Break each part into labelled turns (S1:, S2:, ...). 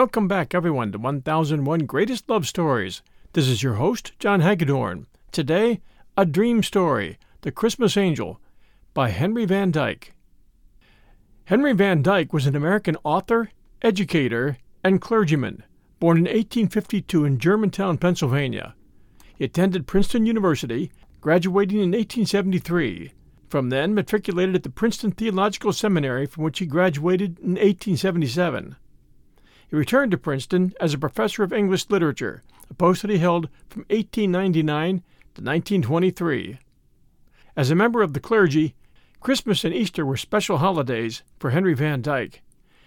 S1: Welcome back, everyone, to 1001 Greatest Love Stories. This is your host, John Hagedorn. Today, A Dream Story The Christmas Angel by Henry Van Dyke. Henry Van Dyke was an American author, educator, and clergyman, born in 1852 in Germantown, Pennsylvania. He attended Princeton University, graduating in 1873. From then, matriculated at the Princeton Theological Seminary, from which he graduated in 1877. He returned to Princeton as a professor of English literature, a post that he held from 1899 to 1923. As a member of the clergy, Christmas and Easter were special holidays for Henry Van Dyke.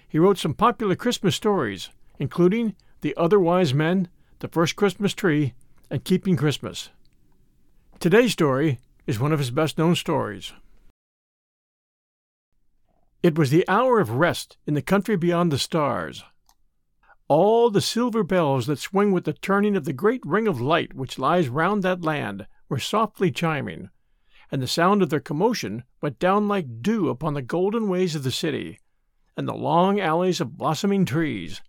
S1: He wrote some popular Christmas stories, including The Other Wise Men, The First Christmas Tree, and Keeping Christmas. Today's story is one of his best known stories. It was the hour of rest in the country beyond the stars. All the silver bells that swing with the turning of the great ring of light which lies round that land were softly chiming, and the sound of their commotion went down like dew upon the golden ways of the city, and the long alleys of blossoming trees,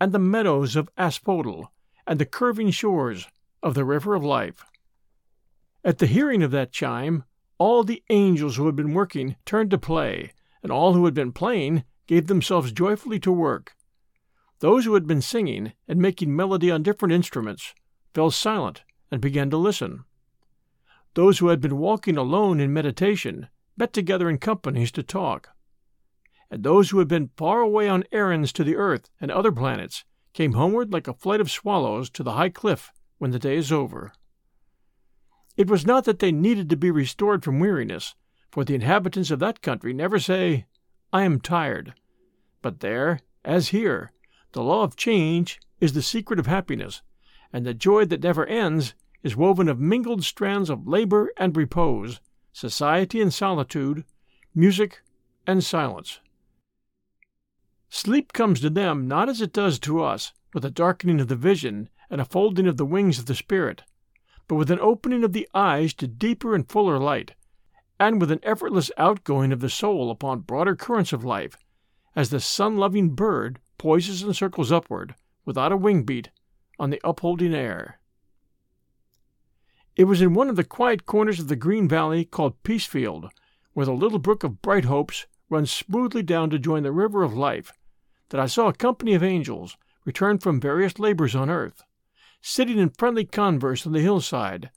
S1: and the meadows of asphodel, and the curving shores of the river of life. At the hearing of that chime, all the angels who had been working turned to play, and all who had been playing gave themselves joyfully to work. Those who had been singing and making melody on different instruments fell silent and began to listen. Those who had been walking alone in meditation met together in companies to talk. And those who had been far away on errands to the earth and other planets came homeward like a flight of swallows to the high cliff when the day is over. It was not that they needed to be restored from weariness, for the inhabitants of that country never say, I am tired. But there, as here, the law of change is the secret of happiness, and the joy that never ends is woven of mingled strands of labor and repose, society and solitude, music and silence. Sleep comes to them not as it does to us, with a darkening of the vision and a folding of the wings of the spirit, but with an opening of the eyes to deeper and fuller light, and with an effortless outgoing of the soul upon broader currents of life, as the sun loving bird poises and circles upward, without a wing beat, on the upholding air. It was in one of the quiet corners of the green valley called Peacefield, where the little brook of Bright Hopes runs smoothly down to join the river of life, that I saw a company of angels, returned from various labors on earth, sitting in friendly converse on the hillside,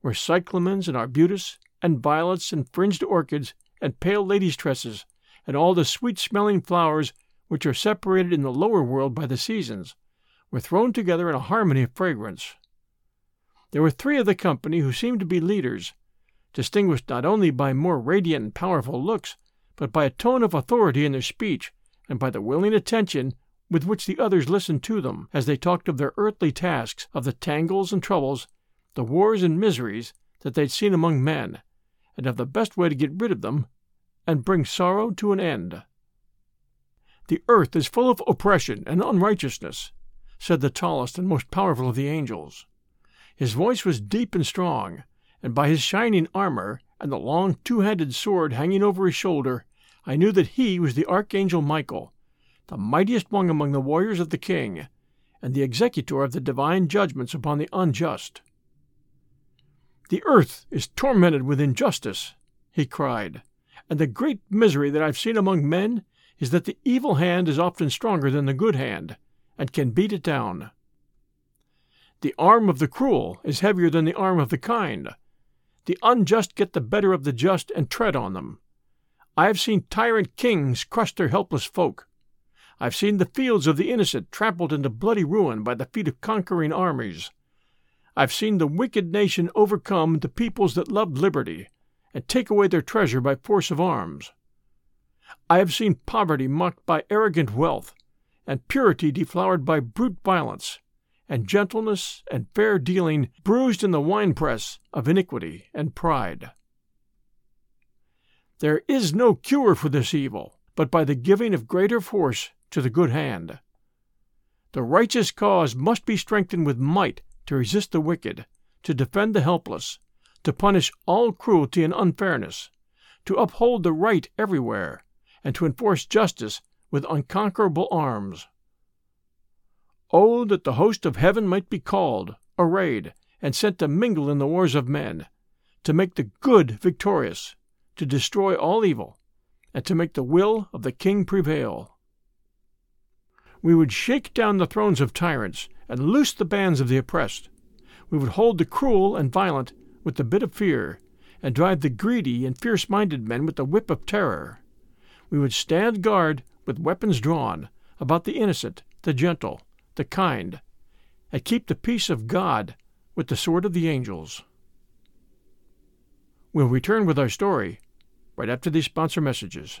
S1: where cyclamens and arbutus, and violets and fringed orchids, and pale ladies' tresses, and all the sweet smelling flowers which are separated in the lower world by the seasons, were thrown together in a harmony of fragrance. There were three of the company who seemed to be leaders, distinguished not only by more radiant and powerful looks, but by a tone of authority in their speech, and by the willing attention with which the others listened to them as they talked of their earthly tasks, of the tangles and troubles, the wars and miseries that they'd seen among men, and of the best way to get rid of them and bring sorrow to an end. The earth is full of oppression and unrighteousness, said the tallest and most powerful of the angels. His voice was deep and strong, and by his shining armor and the long two handed sword hanging over his shoulder, I knew that he was the Archangel Michael, the mightiest one among the warriors of the king, and the executor of the divine judgments upon the unjust. The earth is tormented with injustice, he cried, and the great misery that I've seen among men is that the evil hand is often stronger than the good hand, and can beat it down. The arm of the cruel is heavier than the arm of the kind. The unjust get the better of the just and tread on them. I have seen tyrant kings crush their helpless folk. I've seen the fields of the innocent trampled into bloody ruin by the feet of conquering armies. I've seen the wicked nation overcome the peoples that loved liberty, and take away their treasure by force of arms. I have seen poverty mocked by arrogant wealth, and purity deflowered by brute violence, and gentleness and fair dealing bruised in the winepress of iniquity and pride. There is no cure for this evil, but by the giving of greater force to the good hand. The righteous cause must be strengthened with might to resist the wicked, to defend the helpless, to punish all cruelty and unfairness, to uphold the right everywhere, and to enforce justice with unconquerable arms. Oh, that the host of heaven might be called, arrayed, and sent to mingle in the wars of men, to make the good victorious, to destroy all evil, and to make the will of the king prevail. We would shake down the thrones of tyrants and loose the bands of the oppressed. We would hold the cruel and violent with the bit of fear, and drive the greedy and fierce minded men with the whip of terror. We would stand guard with weapons drawn about the innocent, the gentle, the kind, and keep the peace of God with the sword of the angels. We'll return with our story right after these sponsor messages.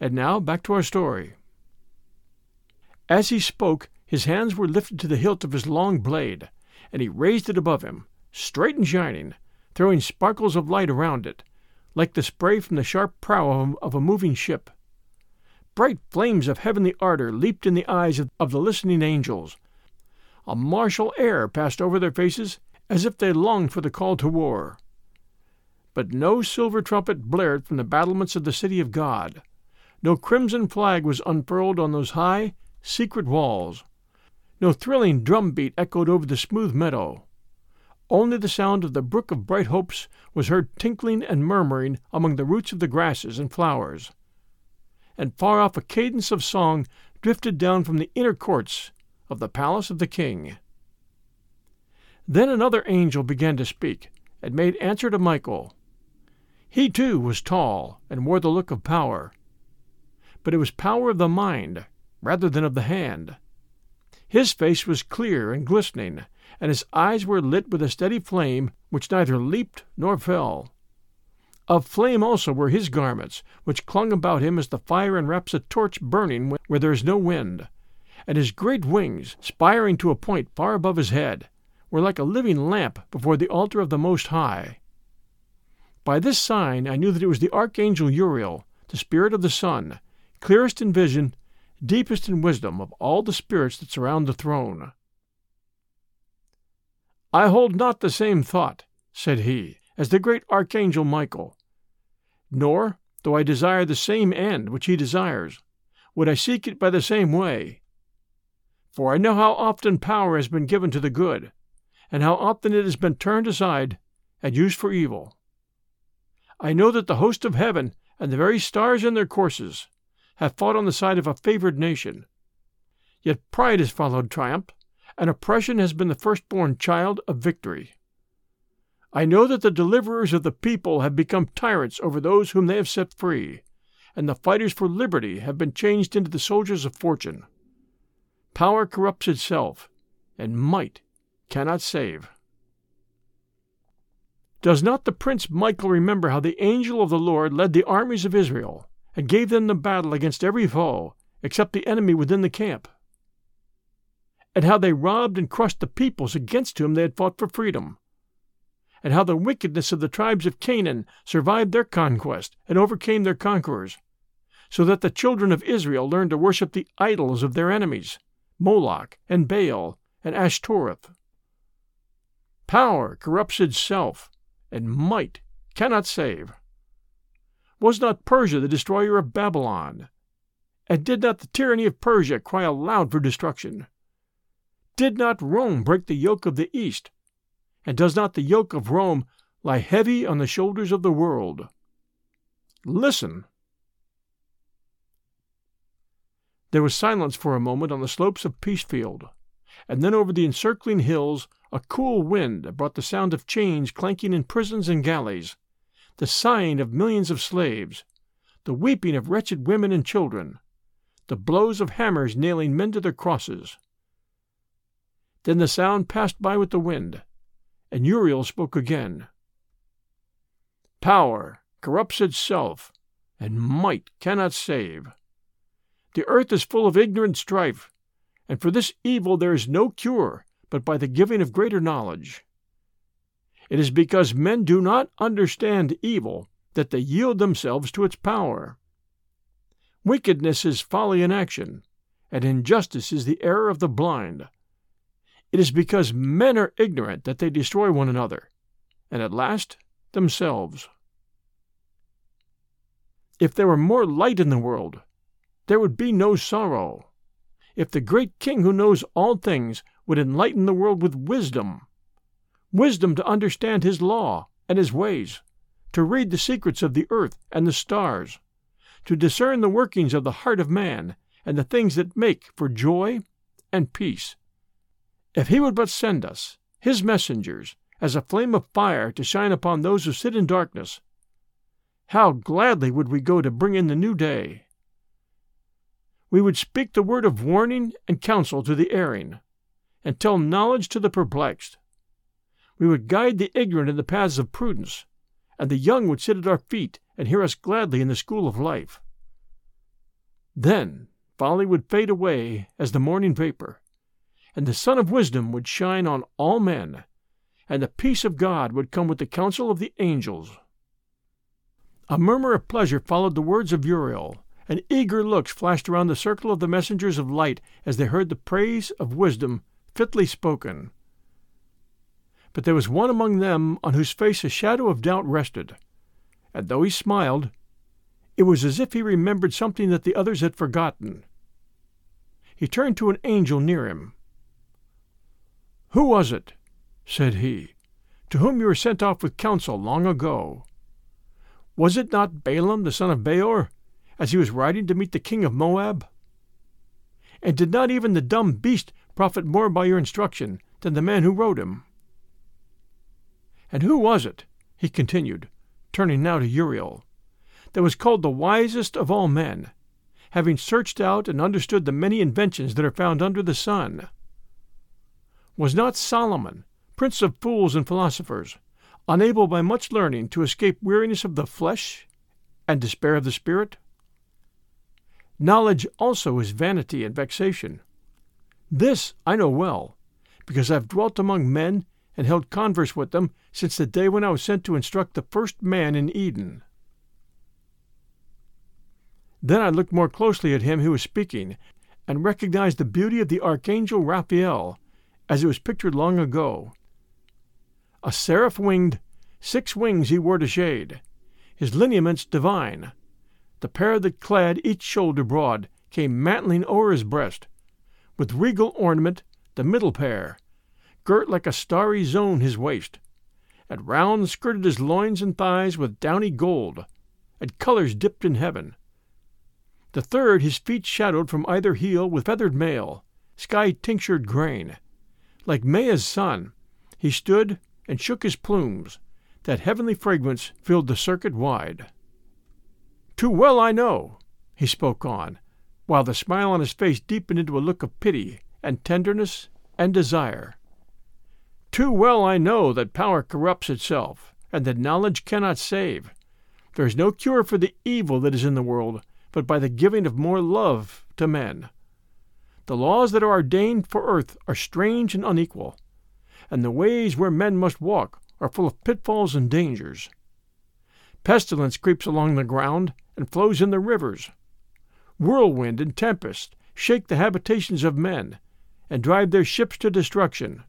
S1: And now back to our story. As he spoke, his hands were lifted to the hilt of his long blade, and he raised it above him, straight and shining, throwing sparkles of light around it, like the spray from the sharp prow of a moving ship. Bright flames of heavenly ardor leaped in the eyes of, the listening angels. A martial air passed over their faces as if they longed for the call to war. But no silver trumpet blared from the battlements of the city of God. No crimson flag was unfurled on those high, secret walls. No thrilling drum beat echoed over the smooth meadow. Only the sound of the brook of bright hopes was heard tinkling and murmuring among the roots of the grasses and flowers. And far off a cadence of song drifted down from the inner courts of the palace of the king. Then another angel began to speak, and made answer to Michael. He too was tall, and wore the look of power but it was power of the mind rather than of the hand. His face was clear and glistening, and his eyes were lit with a steady flame which neither leaped nor fell. Of flame also were his garments, which clung about him as the fire enwraps a torch burning where there is no wind, and his great wings, spiring to a point far above his head, were like a living lamp before the altar of the Most High. By this sign I knew that it was the archangel Uriel, the spirit of the sun, clearest in vision, deepest in wisdom of all the spirits that surround the throne. I hold not the same thought, said he, as the great archangel Michael. Nor, though I desire the same end which he desires, would I seek it by the same way. For I know how often power has been given to the good, and how often it has been turned aside and used for evil. I know that the host of heaven and the very stars in their courses have fought on the side of a favored nation. Yet pride has followed triumph, and oppression has been the firstborn child of victory. I know that the deliverers of the people have become tyrants over those whom they have set free, and the fighters for liberty have been changed into the soldiers of fortune. Power corrupts itself, and might cannot save. Does not the prince Michael remember how the angel of the Lord led the armies of Israel and gave them the battle against every foe except the enemy within the camp? And how they robbed and crushed the peoples against whom they had fought for freedom? And how the wickedness of the tribes of Canaan survived their conquest and overcame their conquerors, so that the children of Israel learned to worship the idols of their enemies, Moloch and Baal and Ashtoreth? Power corrupts itself and might cannot save. Was not Persia the destroyer of Babylon? And did not the tyranny of Persia cry aloud for destruction? Did not Rome break the yoke of the East? And does not the yoke of Rome lie heavy on the shoulders of the world? Listen! There was silence for a moment on the slopes of Peacefield, and then over the encircling hills a cool wind brought the sound of chains clanking in prisons and galleys, the sighing of millions of slaves, the weeping of wretched women and children, the blows of hammers nailing men to their crosses. Then the sound passed by with the wind, and Uriel spoke again. Power corrupts itself, and might cannot save. The earth is full of ignorant strife, and for this evil there is no cure but by the giving of greater knowledge. It is because men do not understand evil that they yield themselves to its power. Wickedness is folly in action, and injustice is the error of the blind. It is because men are ignorant that they destroy one another, and at last themselves. If there were more light in the world, there would be no sorrow. If the great King who knows all things would enlighten the world with wisdom wisdom to understand his law and his ways, to read the secrets of the earth and the stars, to discern the workings of the heart of man and the things that make for joy and peace. If he would but send us, his messengers, as a flame of fire to shine upon those who sit in darkness, how gladly would we go to bring in the new day! We would speak the word of warning and counsel to the erring, and tell knowledge to the perplexed. We would guide the ignorant in the paths of prudence, and the young would sit at our feet and hear us gladly in the school of life. Then folly would fade away as the morning vapor, and the sun of wisdom would shine on all men, and the peace of God would come with the counsel of the angels. A murmur of pleasure followed the words of Uriel, and eager looks flashed around the circle of the messengers of light as they heard the praise of wisdom fitly spoken. But there was one among them on whose face a shadow of doubt rested, and though he smiled, it was as if he remembered something that the others had forgotten. He turned to an angel near him. Who was it, said he, to whom you were sent off with counsel long ago? Was it not Balaam the son of Beor, as he was riding to meet the king of Moab? And did not even the dumb beast profit more by your instruction than the man who rode him? And who was it, he continued, turning now to Uriel, that was called the wisest of all men, having searched out and understood the many inventions that are found under the sun? Was not Solomon, prince of fools and philosophers, unable by much learning to escape weariness of the flesh and despair of the spirit? Knowledge also is vanity and vexation. This I know well, because I have dwelt among men and held converse with them since the day when I was sent to instruct the first man in Eden. Then I looked more closely at him who was speaking, and recognized the beauty of the archangel Raphael, as it was pictured long ago. A seraph winged, six wings he wore to shade, his lineaments divine. The pair that clad each shoulder broad came mantling o'er his breast, with regal ornament the middle pair, girt like a starry zone his waist, and round skirted his loins and thighs with downy gold, and colors dipped in heaven. The third his feet shadowed from either heel with feathered mail, sky tinctured grain. Like Maia's son, he stood and shook his plumes, that heavenly fragrance filled the circuit wide. Too well I know, he spoke on, while the smile on his face deepened into a look of pity and tenderness and desire. Too well I know that power corrupts itself, and that knowledge cannot save. There is no cure for the evil that is in the world, but by the giving of more love to men. The laws that are ordained for earth are strange and unequal, and the ways where men must walk are full of pitfalls and dangers. Pestilence creeps along the ground and flows in the rivers. Whirlwind and tempest shake the habitations of men and drive their ships to destruction.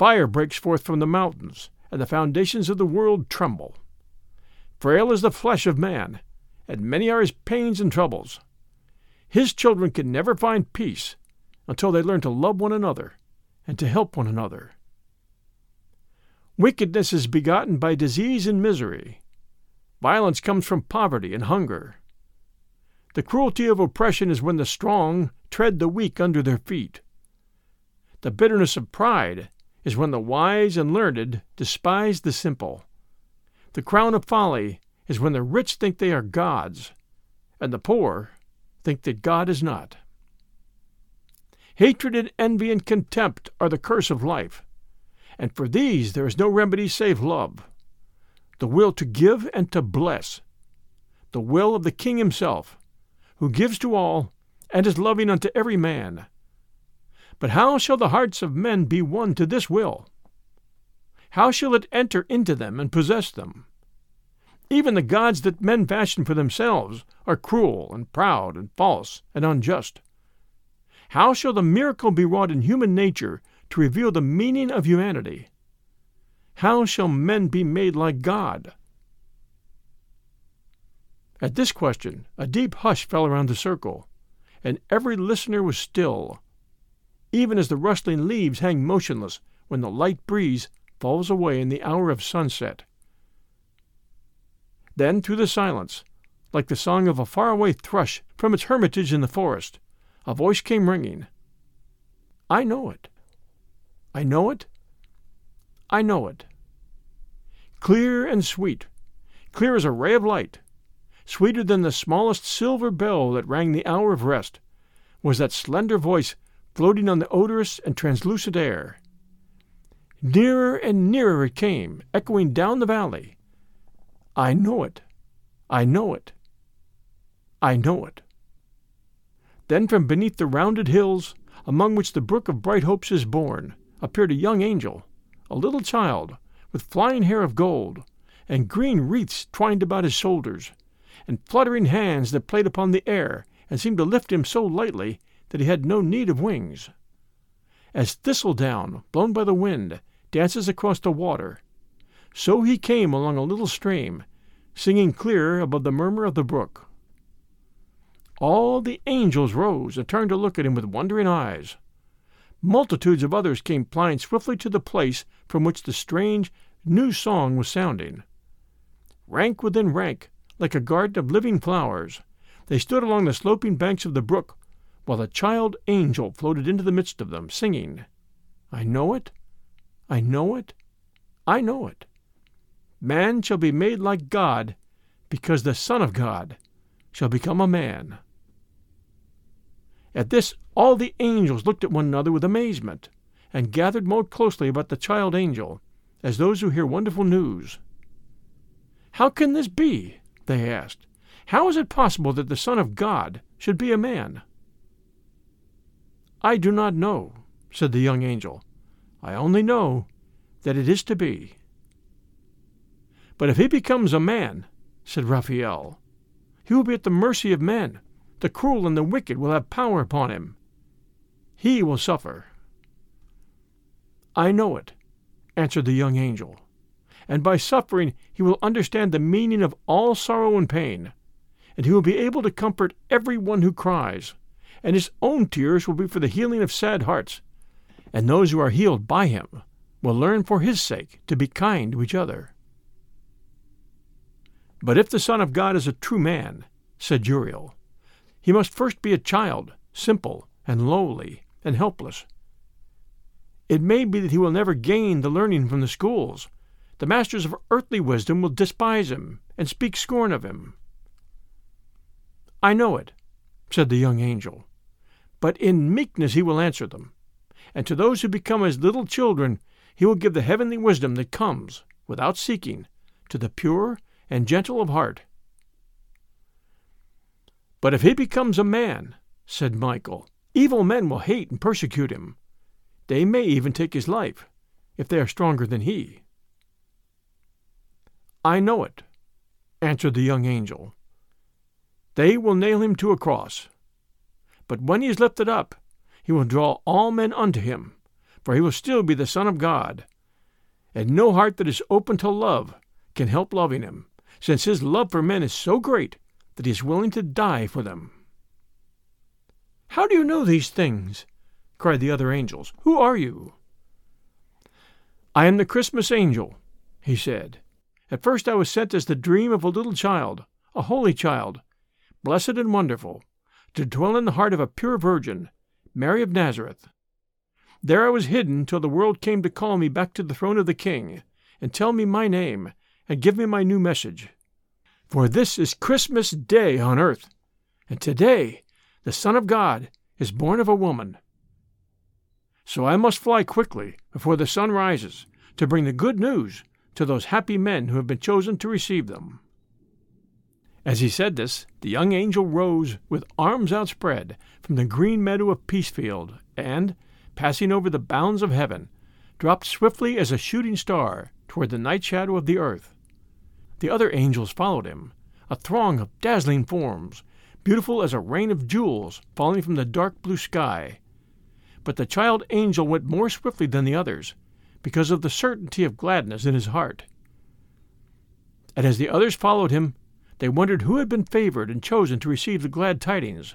S1: Fire breaks forth from the mountains, and the foundations of the world tremble. Frail is the flesh of man, and many are his pains and troubles. His children can never find peace until they learn to love one another and to help one another. Wickedness is begotten by disease and misery. Violence comes from poverty and hunger. The cruelty of oppression is when the strong tread the weak under their feet. The bitterness of pride is when the wise and learned despise the simple. The crown of folly is when the rich think they are gods, and the poor think that God is not. Hatred and envy and contempt are the curse of life and for these there is no remedy save love, the will to give and to bless, the will of the King himself, who gives to all and is loving unto every man. But how shall the hearts of men be won to this will? How shall it enter into them and possess them? Even the gods that men fashion for themselves are cruel and proud and false and unjust. How shall the miracle be wrought in human nature to reveal the meaning of humanity. How shall men be made like God? At this question, a deep hush fell around the circle, and every listener was still, even as the rustling leaves hang motionless when the light breeze falls away in the hour of sunset. Then, through the silence, like the song of a faraway thrush from its hermitage in the forest, a voice came ringing. I know it. I know it. I know it. Clear and sweet, clear as a ray of light, sweeter than the smallest silver bell that rang the hour of rest, was that slender voice floating on the odorous and translucent air. Nearer and nearer it came, echoing down the valley. I know it. I know it. I know it. Then from beneath the rounded hills, among which the brook of bright hopes is born, appeared a young angel, a little child, with flying hair of gold, and green wreaths twined about his shoulders, and fluttering hands that played upon the air and seemed to lift him so lightly that he had no need of wings. As thistledown, blown by the wind, dances across the water, so he came along a little stream, singing clear above the murmur of the brook. All the angels rose and turned to look at him with wondering eyes. Multitudes of others came flying swiftly to the place from which the strange, new song was sounding. Rank within rank, like a garden of living flowers, they stood along the sloping banks of the brook, while the child angel floated into the midst of them, singing, I know it, I know it, I know it. Man shall be made like God, because the Son of God shall become a man. At this all the angels looked at one another with amazement, and gathered more closely about the child angel, as those who hear wonderful news. How can this be? they asked. How is it possible that the Son of God should be a man? I do not know, said the young angel. I only know that it is to be. But if he becomes a man, said Raphael, he will be at the mercy of men the cruel and the wicked will have power upon him. He will suffer. I know it, answered the young angel, and by suffering he will understand the meaning of all sorrow and pain, and he will be able to comfort every one who cries, and his own tears will be for the healing of sad hearts, and those who are healed by him will learn for his sake to be kind to each other. But if the Son of God is a true man, said Uriel, he must first be a child, simple and lowly and helpless. It may be that he will never gain the learning from the schools. The masters of earthly wisdom will despise him and speak scorn of him. I know it, said the young angel, but in meekness he will answer them, and to those who become as little children he will give the heavenly wisdom that comes without seeking, to the pure and gentle of heart. But if he becomes a man, said Michael, evil men will hate and persecute him. They may even take his life, if they are stronger than he. I know it, answered the young angel. They will nail him to a cross. But when he is lifted up, he will draw all men unto him, for he will still be the Son of God. And no heart that is open to love can help loving him, since his love for men is so great that he is willing to die for them. How do you know these things? cried the other angels. Who are you? I am the Christmas angel, he said. At first I was sent as the dream of a little child, a holy child, blessed and wonderful, to dwell in the heart of a pure virgin, Mary of Nazareth. There I was hidden till the world came to call me back to the throne of the King, and tell me my name, and give me my new message. For this is Christmas Day on earth, and today the Son of God is born of a woman. So I must fly quickly before the sun rises to bring the good news to those happy men who have been chosen to receive them. As he said this, the young angel rose with arms outspread from the green meadow of Peacefield, and, passing over the bounds of heaven, dropped swiftly as a shooting star toward the night shadow of the earth. The other angels followed him, a throng of dazzling forms, beautiful as a rain of jewels falling from the dark blue sky. But the child angel went more swiftly than the others, because of the certainty of gladness in his heart. And as the others followed him, they wondered who had been favored and chosen to receive the glad tidings.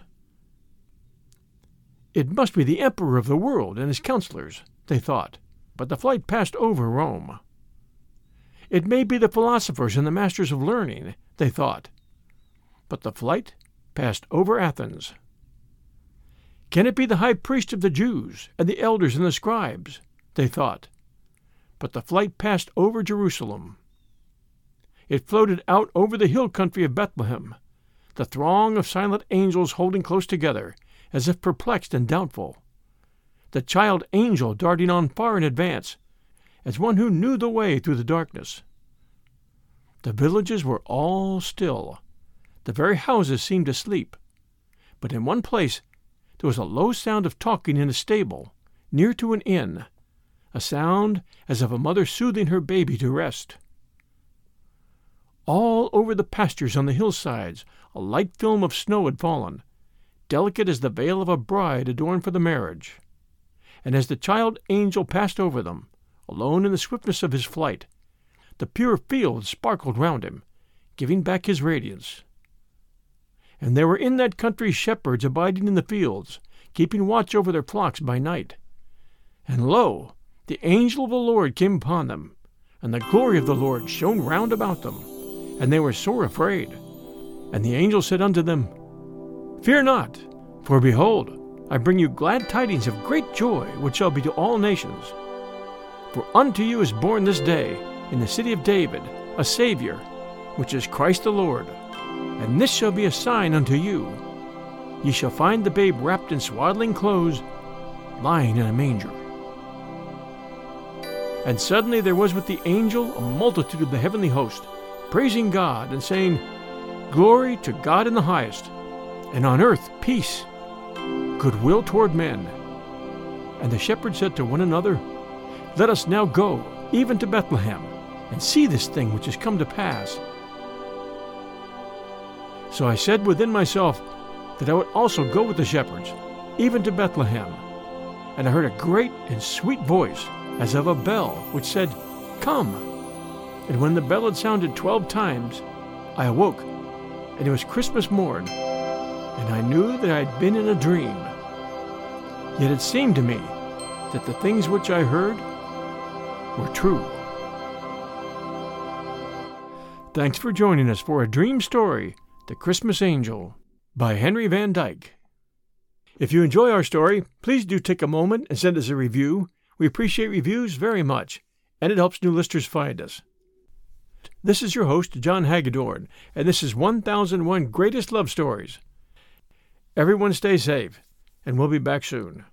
S1: It must be the Emperor of the world and his counselors, they thought, but the flight passed over Rome. It may be the philosophers and the masters of learning, they thought, but the flight passed over Athens. Can it be the high priest of the Jews and the elders and the scribes? they thought, but the flight passed over Jerusalem. It floated out over the hill country of Bethlehem, the throng of silent angels holding close together, as if perplexed and doubtful. The child angel darting on far in advance, as one who knew the way through the darkness. The villages were all still. The very houses seemed asleep. But in one place there was a low sound of talking in a stable, near to an inn, a sound as of a mother soothing her baby to rest. All over the pastures on the hillsides a light film of snow had fallen, delicate as the veil of a bride adorned for the marriage. And as the child angel passed over them, alone in the swiftness of his flight, the pure fields sparkled round him, giving back his radiance. And there were in that country shepherds abiding in the fields, keeping watch over their flocks by night. And lo, the angel of the Lord came upon them, and the glory of the Lord shone round about them and they were sore afraid. And the angel said unto them, Fear not, for behold, I bring you glad tidings of great joy, which shall be to all nations. For unto you is born this day, in the city of David, a Saviour, which is Christ the Lord. And this shall be a sign unto you. Ye shall find the babe wrapped in swaddling clothes, lying in a manger. And suddenly there was with the angel a multitude of the heavenly host, praising God and saying, Glory to God in the highest, and on earth peace, goodwill toward men. And the shepherds said to one another, Let us now go, even to Bethlehem, and see this thing which has come to pass. So I said within myself that I would also go with the shepherds, even to Bethlehem. And I heard a great and sweet voice, as of a bell, which said, Come. And when the bell had sounded twelve times, I awoke, and it was Christmas morn, and I knew that I had been in a dream. Yet it seemed to me that the things which I heard were true. Thanks for joining us for a dream story, The Christmas Angel, by Henry Van Dyke. If you enjoy our story, please do take a moment and send us a review. We appreciate reviews very much, and it helps new listeners find us. This is your host, John Hagedorn, and this is 1001 Greatest Love Stories. Everyone stay safe, and we'll be back soon.